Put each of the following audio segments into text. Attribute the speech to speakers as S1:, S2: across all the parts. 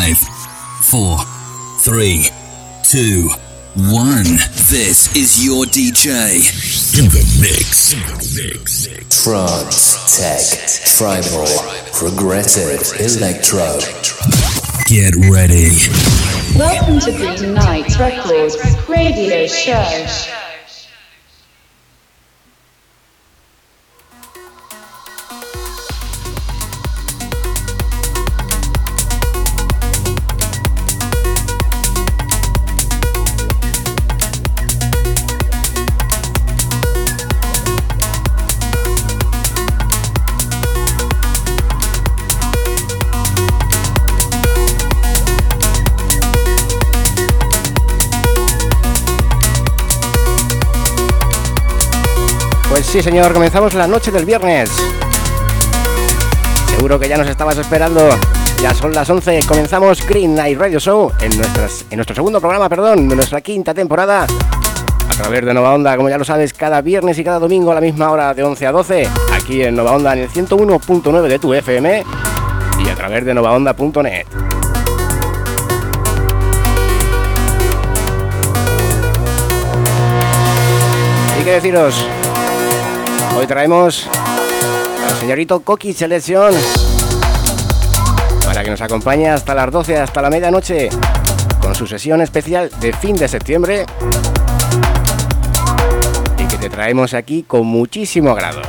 S1: Five, four, three, two, one. This is your DJ. In the mix. In the mix.
S2: Trance, tech, tribal, progressive, electro.
S1: Get ready.
S3: Welcome to Green Night Records radio show.
S4: Sí, señor, comenzamos la noche del viernes. Seguro que ya nos estabas esperando. Ya son las 11, comenzamos Green Night Radio Show en, nuestras, en nuestro segundo programa, perdón, de nuestra quinta temporada. A través de Nova Onda, como ya lo sabes, cada viernes y cada domingo a la misma hora de 11 a 12, aquí en Nova Onda en el 101.9 de tu FM y a través de novaonda.net. Y qué deciros, Hoy traemos al señorito Coqui Selección para que nos acompañe hasta las 12, hasta la medianoche, con su sesión especial de fin de septiembre y que te traemos aquí con muchísimo agrado.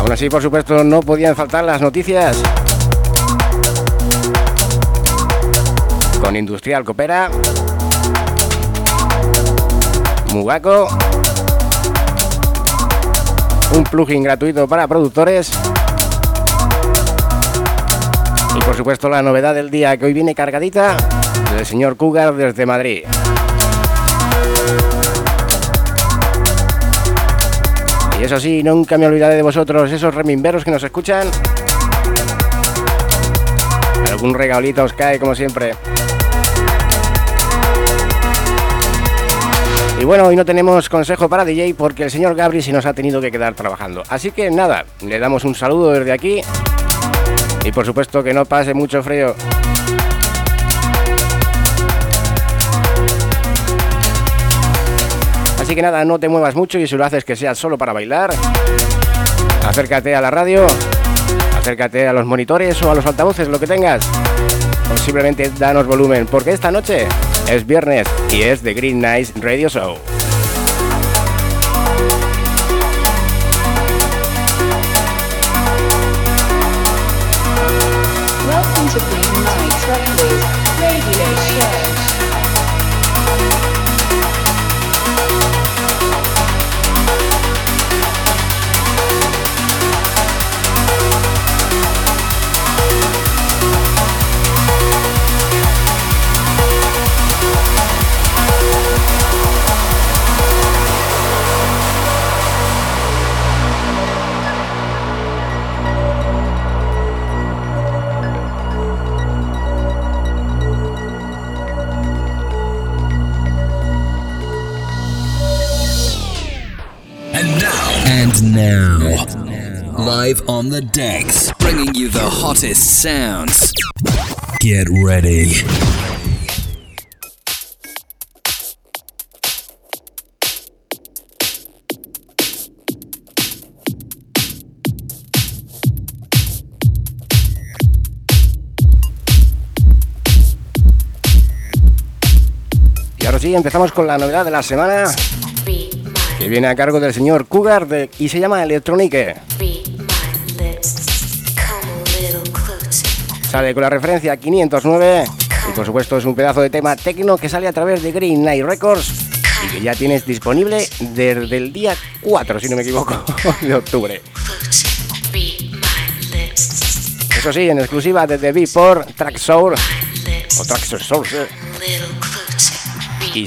S4: Aún así, por supuesto, no podían faltar las noticias con Industrial Coopera, Mugaco, un plugin gratuito para productores y por supuesto la novedad del día que hoy viene cargadita del señor Cougar desde Madrid. Y eso sí, nunca me olvidaré de vosotros, esos remimberos que nos escuchan. Algún regalito os cae como siempre. Y bueno, hoy no tenemos consejo para DJ porque el señor Gabri se nos ha tenido que quedar trabajando. Así que nada, le damos un saludo desde aquí. Y por supuesto que no pase mucho frío. Así que nada, no te muevas mucho y si lo haces que sea solo para bailar, acércate a la radio, acércate a los monitores o a los altavoces, lo que tengas. O simplemente danos volumen, porque esta noche es viernes y es The Green Nights Radio Show.
S1: Now. Live on the decks, bringing you the hottest sounds. Get ready.
S4: Y ahora sí, empezamos con la novedad de la semana que viene a cargo del señor Cougar y se llama Electronique. Sale con la referencia 509 y por supuesto es un pedazo de tema tecno que sale a través de Green Night Records y que ya tienes disponible desde el día 4, si no me equivoco, de octubre. Eso sí, en exclusiva desde Beatport, Traxsour o Traxsource y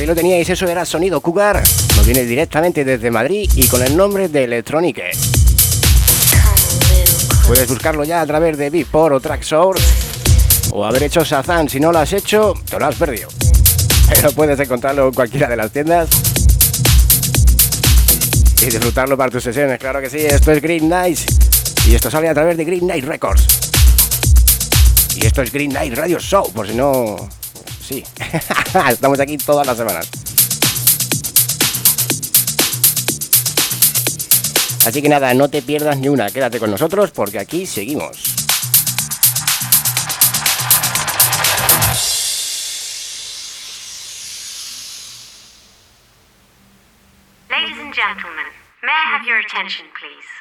S4: Shazam. teníais, eso era Sonido Cougar. Nos viene directamente desde Madrid y con el nombre de Electronic. Puedes buscarlo ya a través de Beatport o Tracksource o haber hecho Shazam. Si no lo has hecho, te lo has perdido. Pero puedes encontrarlo en cualquiera de las tiendas y disfrutarlo para tus sesiones. Claro que sí, esto es Green Night y esto sale a través de Green Night Records. Y esto es Green Night Radio Show, por si no sí. Estamos aquí todas las semanas. Así que nada, no te pierdas ni una, quédate con nosotros porque aquí seguimos.
S5: Ladies and gentlemen, may I have your attention, please?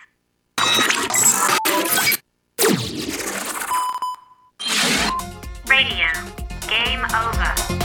S5: Radio. Game over.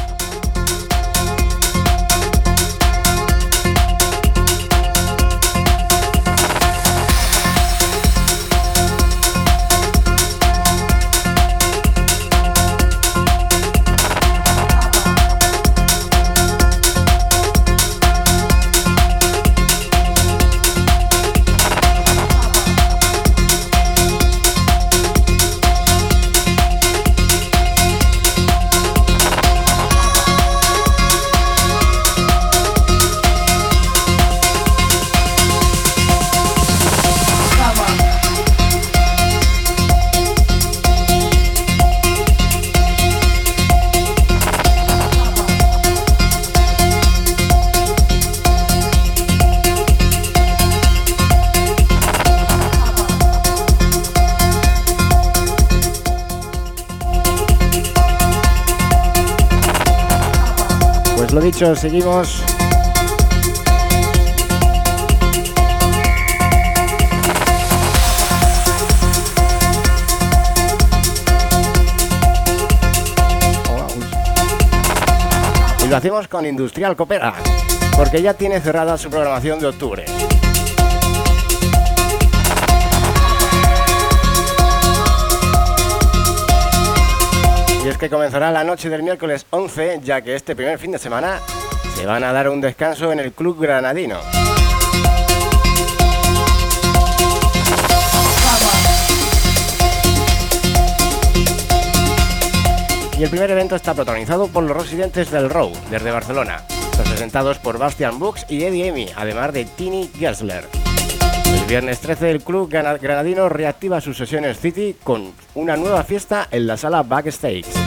S4: Dicho, seguimos. Y lo hacemos con Industrial Coopera, porque ya tiene cerrada su programación de octubre. Y es que comenzará la noche del miércoles 11, ya que este primer fin de semana se van a dar un descanso en el Club Granadino. Y el primer evento está protagonizado por los residentes del Row, desde Barcelona, representados por Bastian Books y Eddie Emi, además de Tini Gessler. El viernes 13 el club granadino reactiva sus sesiones City con una nueva fiesta en la sala Backstage.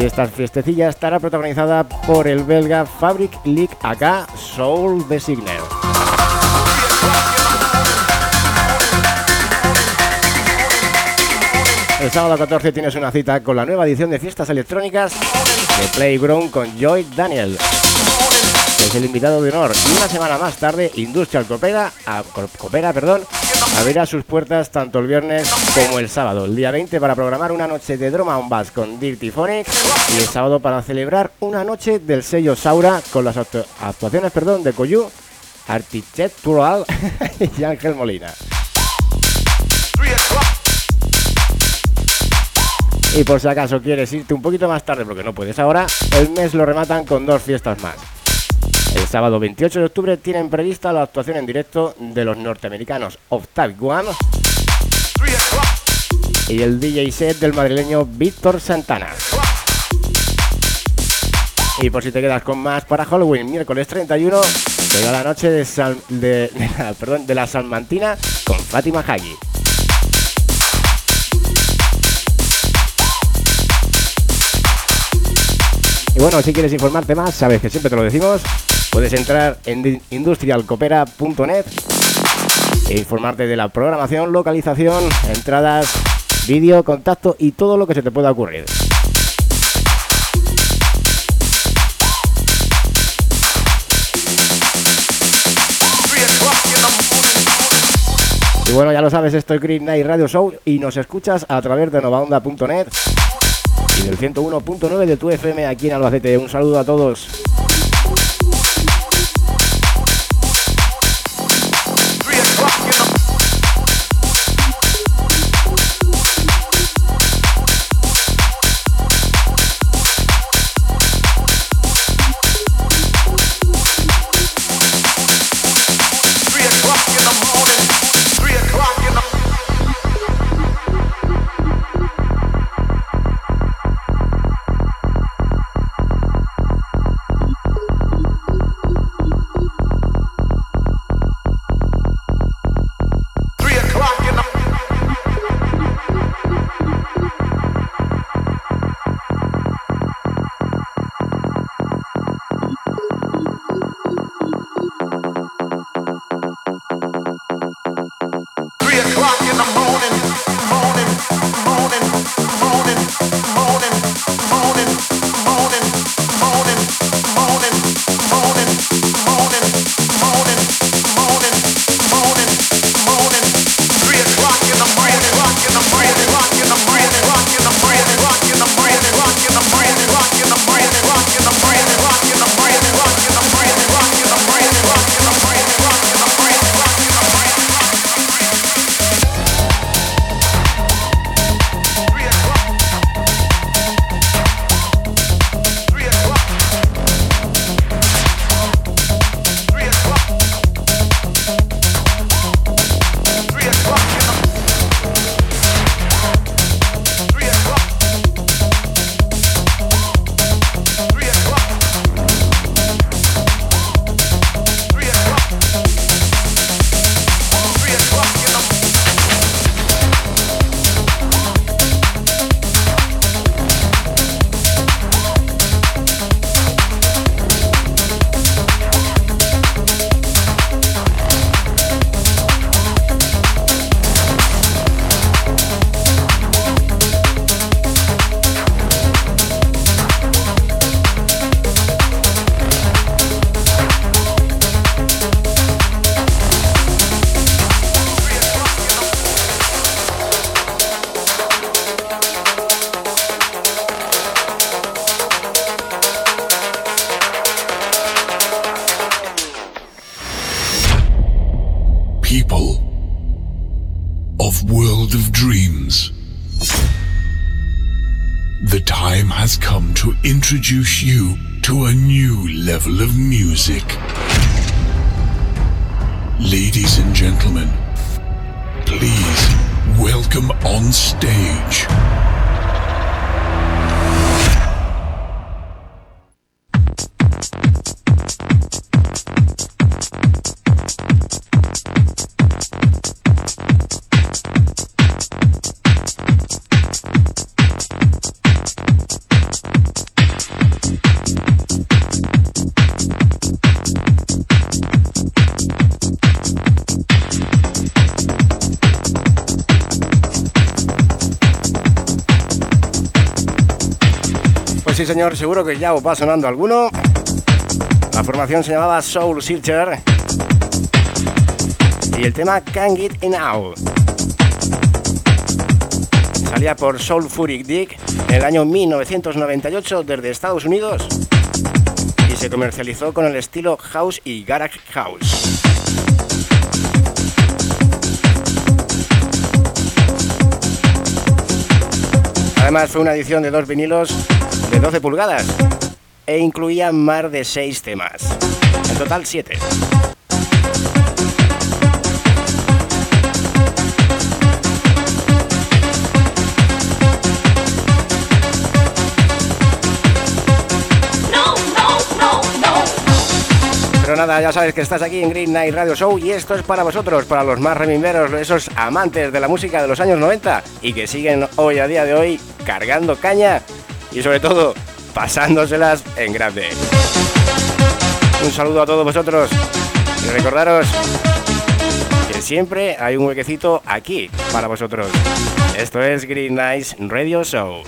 S4: Y esta fiestecilla estará protagonizada por el belga Fabric League AK Soul Designer. El sábado 14 tienes una cita con la nueva edición de fiestas electrónicas de Playground con Joy Daniel el invitado de honor. Y una semana más tarde, Industrial Coopera, a, Coopera perdón, abrirá sus puertas tanto el viernes como el sábado, el día 20 para programar una noche de Drama on Bass con Dirty Phonic y el sábado para celebrar una noche del sello Saura con las actuaciones perdón, de Coyu, Architectural y Ángel Molina. Y por si acaso quieres irte un poquito más tarde porque no puedes ahora, el mes lo rematan con dos fiestas más. Sábado 28 de octubre tienen prevista la actuación en directo de los norteamericanos Type One y el DJ set del madrileño Víctor Santana. Y por si te quedas con más para Halloween, miércoles 31, toda la noche de, de, perdón, de la Salmantina con Fátima Hagi. Y bueno, si quieres informarte más, sabes que siempre te lo decimos, puedes entrar en industrialcopera.net e informarte de la programación, localización, entradas, vídeo, contacto y todo lo que se te pueda ocurrir. Y bueno, ya lo sabes, esto es Green Night Radio Show y nos escuchas a través de novaonda.net y del 101.9 de tu FM aquí en Albacete. Un saludo a todos.
S6: Introduce you to a new level of music. Ladies and gentlemen, please welcome on stage.
S4: Señor, seguro que ya os va sonando alguno. La formación se llamaba Soul Searcher y el tema Can't Get In Out. Salía por Soul Fury Dick en el año 1998 desde Estados Unidos y se comercializó con el estilo House y Garage House. Además fue una edición de dos vinilos de 12 pulgadas e incluía más de 6 temas. En total 7. Pero nada, ya sabes que estás aquí en Green Night Radio Show y esto es para vosotros, para los más remimberos, esos amantes de la música de los años 90 y que siguen hoy a día de hoy cargando caña y sobre todo pasándoselas en grande. Un saludo a todos vosotros y recordaros que siempre hay un huequecito aquí para vosotros. Esto es Green Nice Radio Show.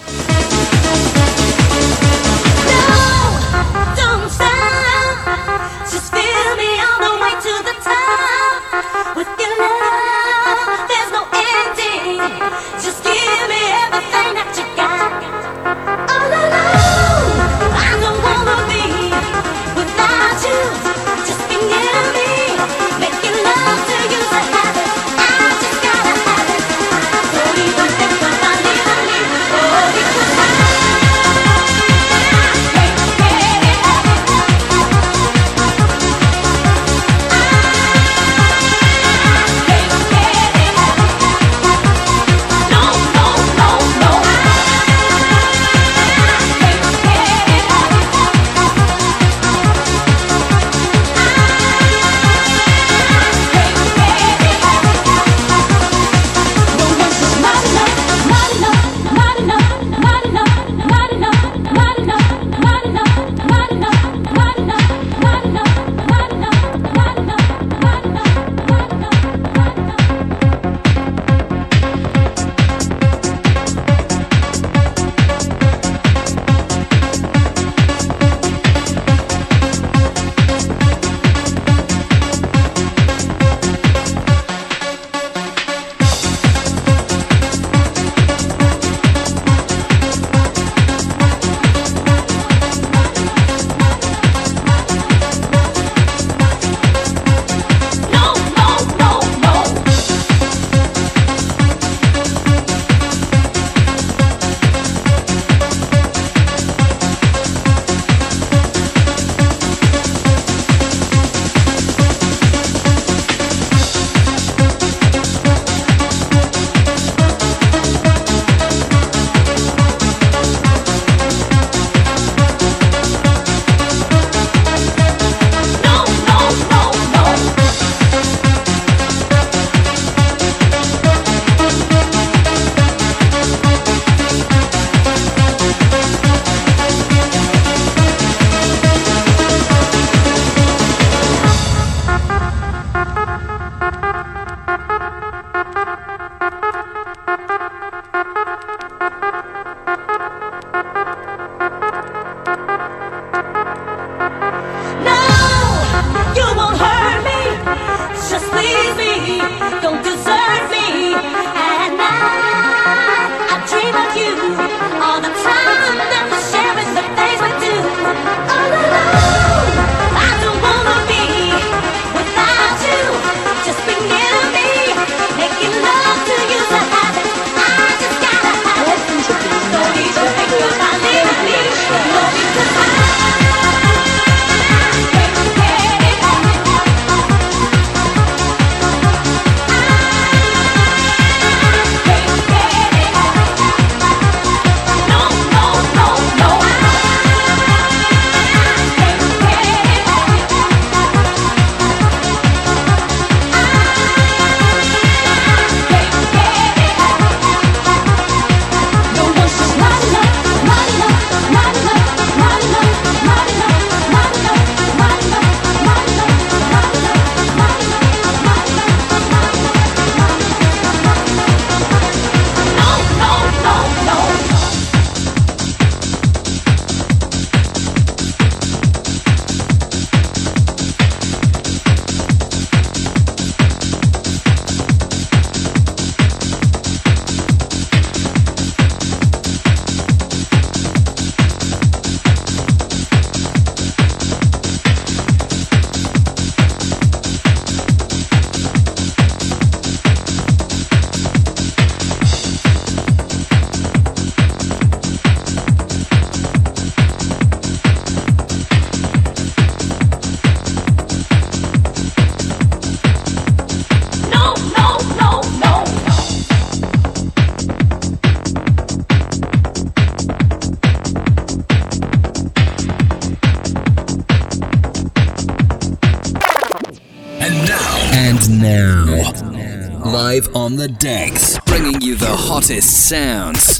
S1: The decks, bringing you the hottest sounds.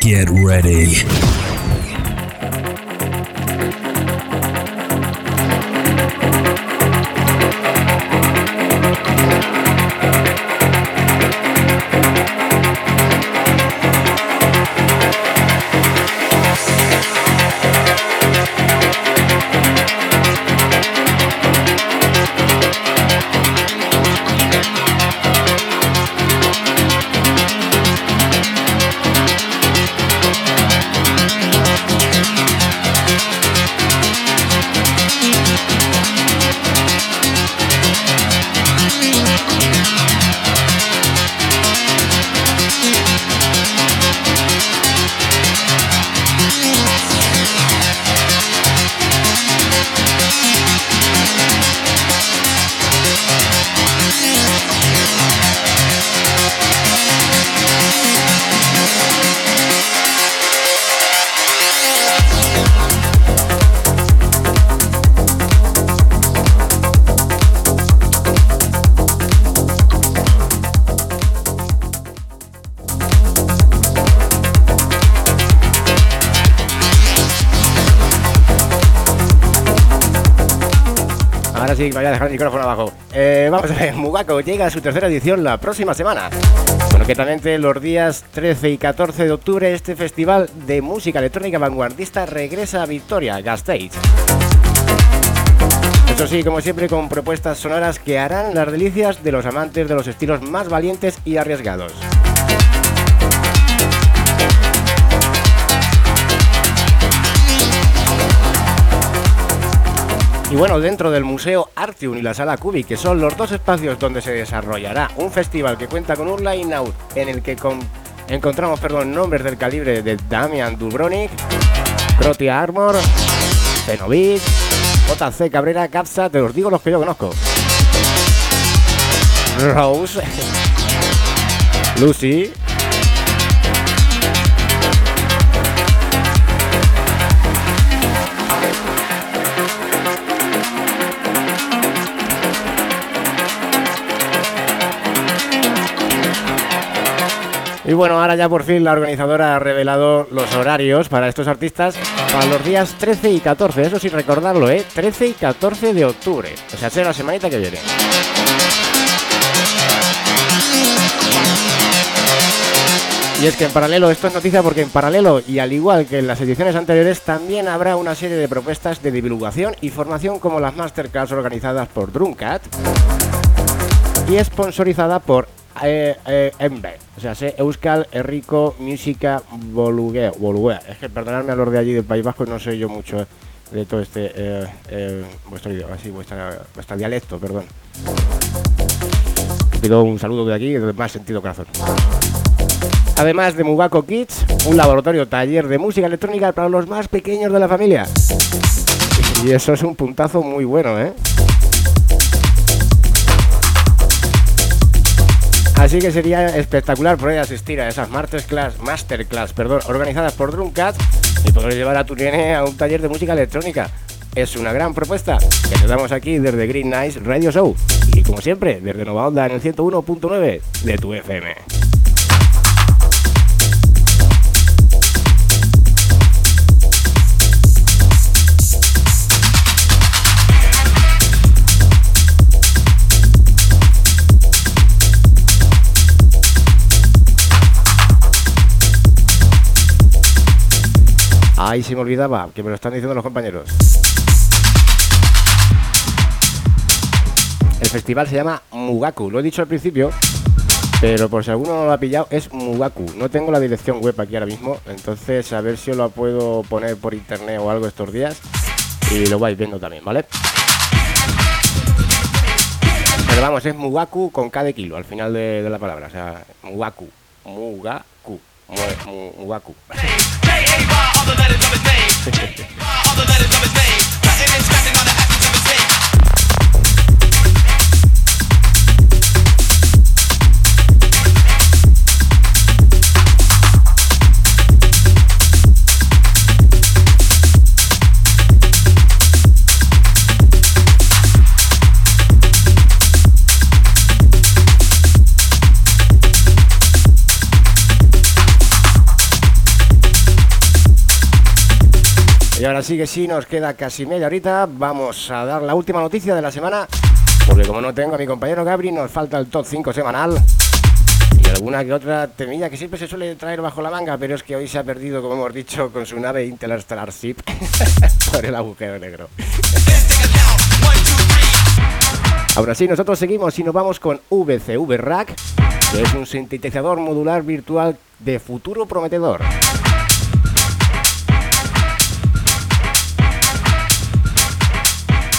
S1: Get ready.
S4: Sí, me voy a dejar el micrófono abajo. Eh, vamos a ver, Mugako llega a su tercera edición la próxima semana. Bueno, que los días 13 y 14 de octubre este festival de música electrónica vanguardista regresa a Victoria, Gasteiz. Eso sí, como siempre, con propuestas sonoras que harán las delicias de los amantes de los estilos más valientes y arriesgados. Y bueno, dentro del Museo Artium y la Sala Cubi, que son los dos espacios donde se desarrollará un festival que cuenta con un line-out en el que encontramos perdón, nombres del calibre de Damian Dubronik, Protia Armor, Fenovic, JC Cabrera, Capsa, te los digo los que yo conozco. Rose, Lucy, Y bueno, ahora ya por fin la organizadora ha revelado los horarios para estos artistas para los días 13 y 14, eso sí recordarlo, ¿eh? 13 y 14 de octubre, o sea, será la semanita que viene. Y es que en paralelo, esto es noticia porque en paralelo y al igual que en las ediciones anteriores, también habrá una serie de propuestas de divulgación y formación como las masterclass organizadas por Drumcat y sponsorizada por eh, eh, o sea, sé Euskal, Herrico, Música, Boluguea, Boluguea. Es que perdonadme a los de allí del País Vasco, no sé yo mucho de todo este, eh, eh, vuestro así, vuestra, vuestro dialecto, perdón. Pido un saludo de aquí, de más sentido corazón. Además de Mugako Kids, un laboratorio taller de música electrónica para los más pequeños de la familia. Y eso es un puntazo muy bueno, ¿eh? Así que sería espectacular poder asistir a esas masterclass, masterclass perdón, organizadas por Drumcat y poder llevar a tu nene a un taller de música electrónica. Es una gran propuesta que te damos aquí desde Green Nice Radio Show y como siempre desde Nova Onda en el 101.9 de tu FM. Ay, se me olvidaba, que me lo están diciendo los compañeros. El festival se llama Mugaku, lo he dicho al principio, pero por si alguno no lo ha pillado, es Mugaku. No tengo la dirección web aquí ahora mismo, entonces a ver si lo puedo poner por internet o algo estos días y lo vais viendo también, ¿vale? Pero vamos, es Mugaku con cada kilo al final de, la palabra, o sea, Mugaku, Mugaku, Mugaku. All the letters of his name. all the letters of his name. Y ahora sí que sí, nos queda casi media horita. Vamos a dar la última noticia de la semana. Porque como no tengo a mi compañero Gabri, nos falta el top 5 semanal. Y alguna que otra temilla que siempre se suele traer bajo la manga, pero es que hoy se ha perdido, como hemos dicho, con su nave Interstellar Ship por el agujero negro. Ahora sí, nosotros seguimos y nos vamos con VCV Rack, que es un sintetizador modular virtual de futuro prometedor.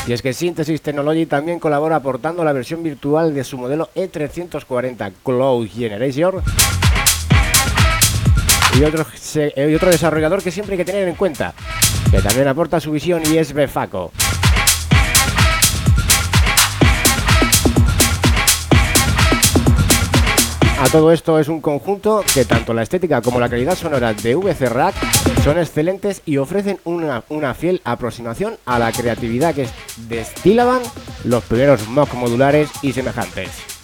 S4: Y es que Synthesis Technology también colabora aportando la versión virtual de su modelo E340 Cloud Generation. Y otro, y otro desarrollador que siempre hay que tener en cuenta, que también aporta su visión y es Befaco. Todo esto es un conjunto que tanto la estética como la calidad sonora de VC Rack son excelentes y ofrecen una, una fiel aproximación a la creatividad que destilaban los primeros mock modulares y semejantes.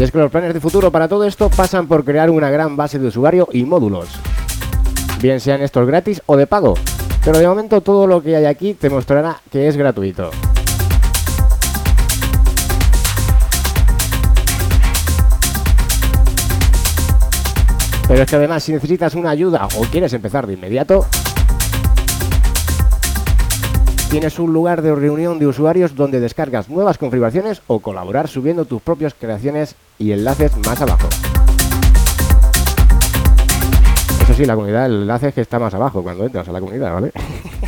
S4: Y es que los planes de futuro para todo esto pasan por crear una gran base de usuario y módulos. Bien sean estos gratis o de pago. Pero de momento todo lo que hay aquí te mostrará que es gratuito. Pero es que además si necesitas una ayuda o quieres empezar de inmediato, Tienes un lugar de reunión de usuarios donde descargas nuevas configuraciones o colaborar subiendo tus propias creaciones y enlaces más abajo. Eso sí, la comunidad, el enlace es que está más abajo cuando entras a la comunidad, ¿vale?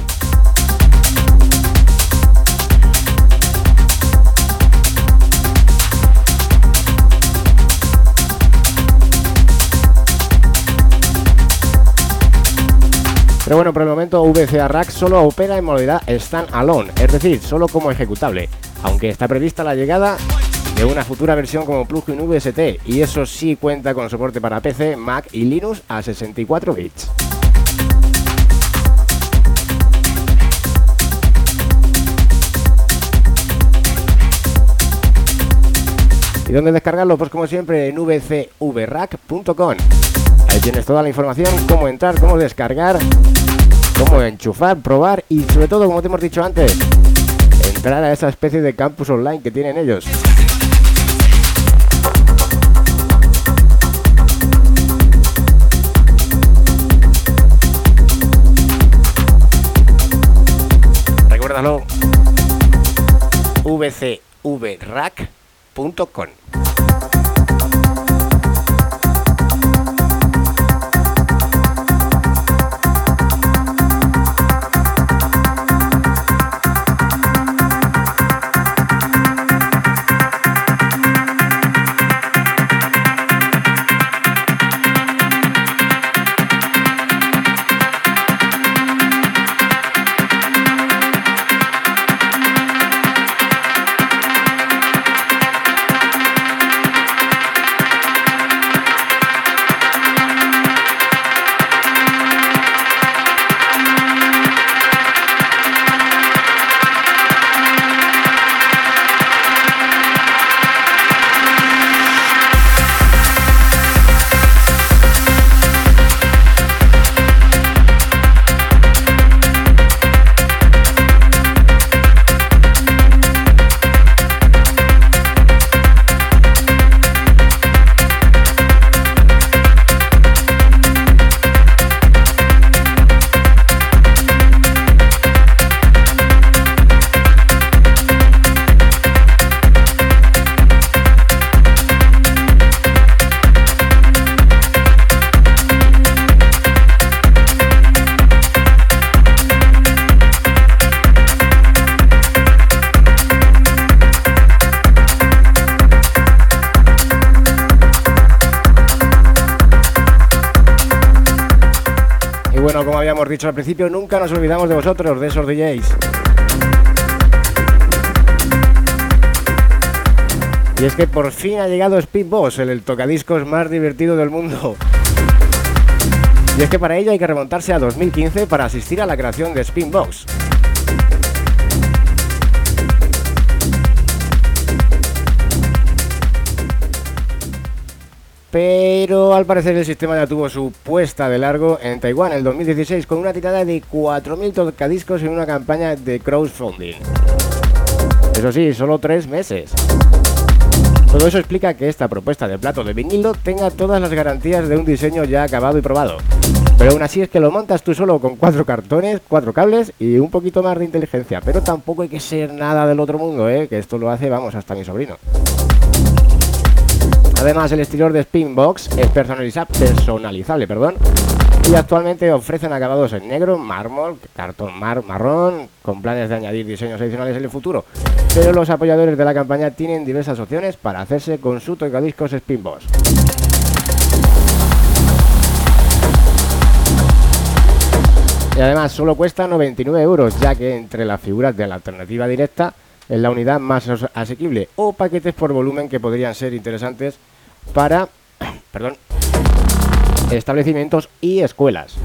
S4: Pero bueno, por el momento VCA Rack solo opera en modalidad stand-alone, es decir, solo como ejecutable, aunque está prevista la llegada de una futura versión como plugin VST y eso sí cuenta con soporte para PC, Mac y Linux a 64 bits. ¿Y dónde descargarlo? Pues como siempre en vcvrack.com. Ahí tienes toda la información, cómo entrar, cómo descargar, cómo enchufar, probar y sobre todo, como te hemos dicho antes, entrar a esa especie de campus online que tienen ellos. Recuérdalo, vcvrack.com. dicho al principio, nunca nos olvidamos de vosotros, de esos DJs. Y es que por fin ha llegado Speed Boss, el, tocadiscos más divertido del mundo. Y es que para ello hay que remontarse a 2015 para asistir a la creación de Spinbox. Pero al parecer el sistema ya tuvo su puesta de largo en Taiwán en el 2016 con una tirada de 4.000 tocadiscos en una campaña de crowdfunding. Eso sí, solo tres meses. Todo eso explica que esta propuesta de plato de vinilo tenga todas las garantías de un diseño ya acabado y probado. Pero aún así es que lo montas tú solo con cuatro cartones, cuatro cables y un poquito más de inteligencia. Pero tampoco hay que ser nada del otro mundo, ¿eh? que esto lo hace, vamos, hasta mi sobrino. Además, el exterior de Spinbox es personalizable perdón, y actualmente ofrecen acabados en negro, mármol, cartón mar marrón, con planes de añadir diseños adicionales en el futuro. Pero los apoyadores de la campaña tienen diversas opciones para hacerse con su tocadiscos Spinbox. Y además solo cuesta 99 euros, ya que entre las figuras de la alternativa directa es la unidad más asequible, o paquetes por volumen que podrían ser interesantes para perdón, establecimientos y escuelas.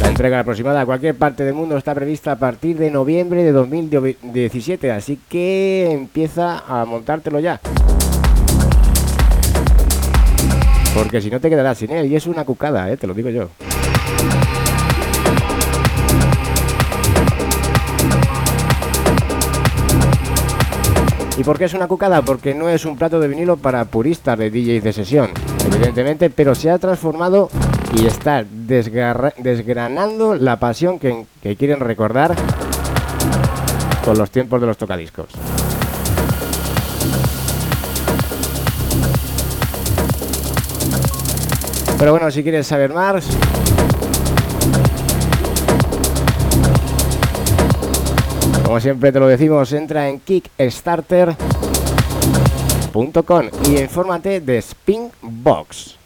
S4: La entrega aproximada a cualquier parte del mundo está prevista a partir de noviembre de 2017, así que empieza a montártelo ya. Porque si no te quedarás sin él, y es una cucada, ¿eh? te lo digo yo. ¿Y por qué es una cucada? Porque no es un plato de vinilo para puristas de DJs de sesión, evidentemente, pero se ha transformado y está desgranando la pasión que, quieren recordar con los tiempos de los tocadiscos. Pero bueno, si quieres saber más, Como siempre te lo decimos, entra en kickstarter.com y infórmate de Spinbox.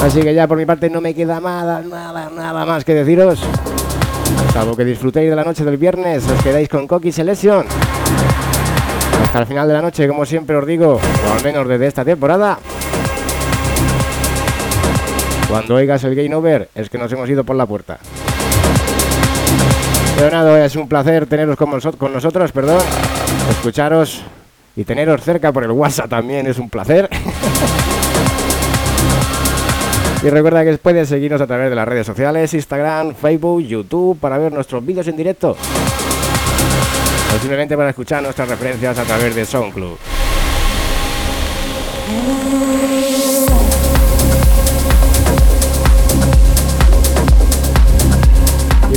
S4: Así que ya por mi parte no me queda nada, nada, nada más que deciros. Salvo que disfrutéis de la noche del viernes, os quedáis con Coqui Selection. Hasta el final de la noche, como siempre os digo, o al menos desde esta temporada, cuando oigas el game over, es que nos hemos ido por la puerta. Pero nada, es un placer teneros con, nosotros, perdón. Escucharos y teneros cerca por el WhatsApp también es un placer. y recuerda que puedes seguirnos a través de las redes sociales, Instagram, Facebook, YouTube, para ver nuestros vídeos en directo. O simplemente para escuchar nuestras referencias a través de SoundCloud.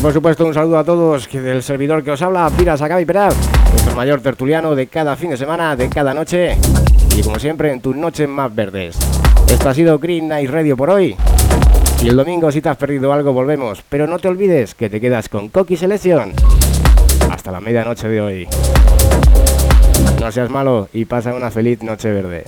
S4: Por supuesto un saludo a todos que del servidor que os habla, Piras Acabi Peraz, nuestro mayor tertuliano de cada fin de semana, de cada noche y como siempre en tus noches más verdes. Esto ha sido Green Night Radio por hoy. Y el domingo si te has perdido algo volvemos, pero no te olvides que te quedas con Coqui Selección hasta la medianoche de hoy. No seas malo y pasa una feliz noche verde.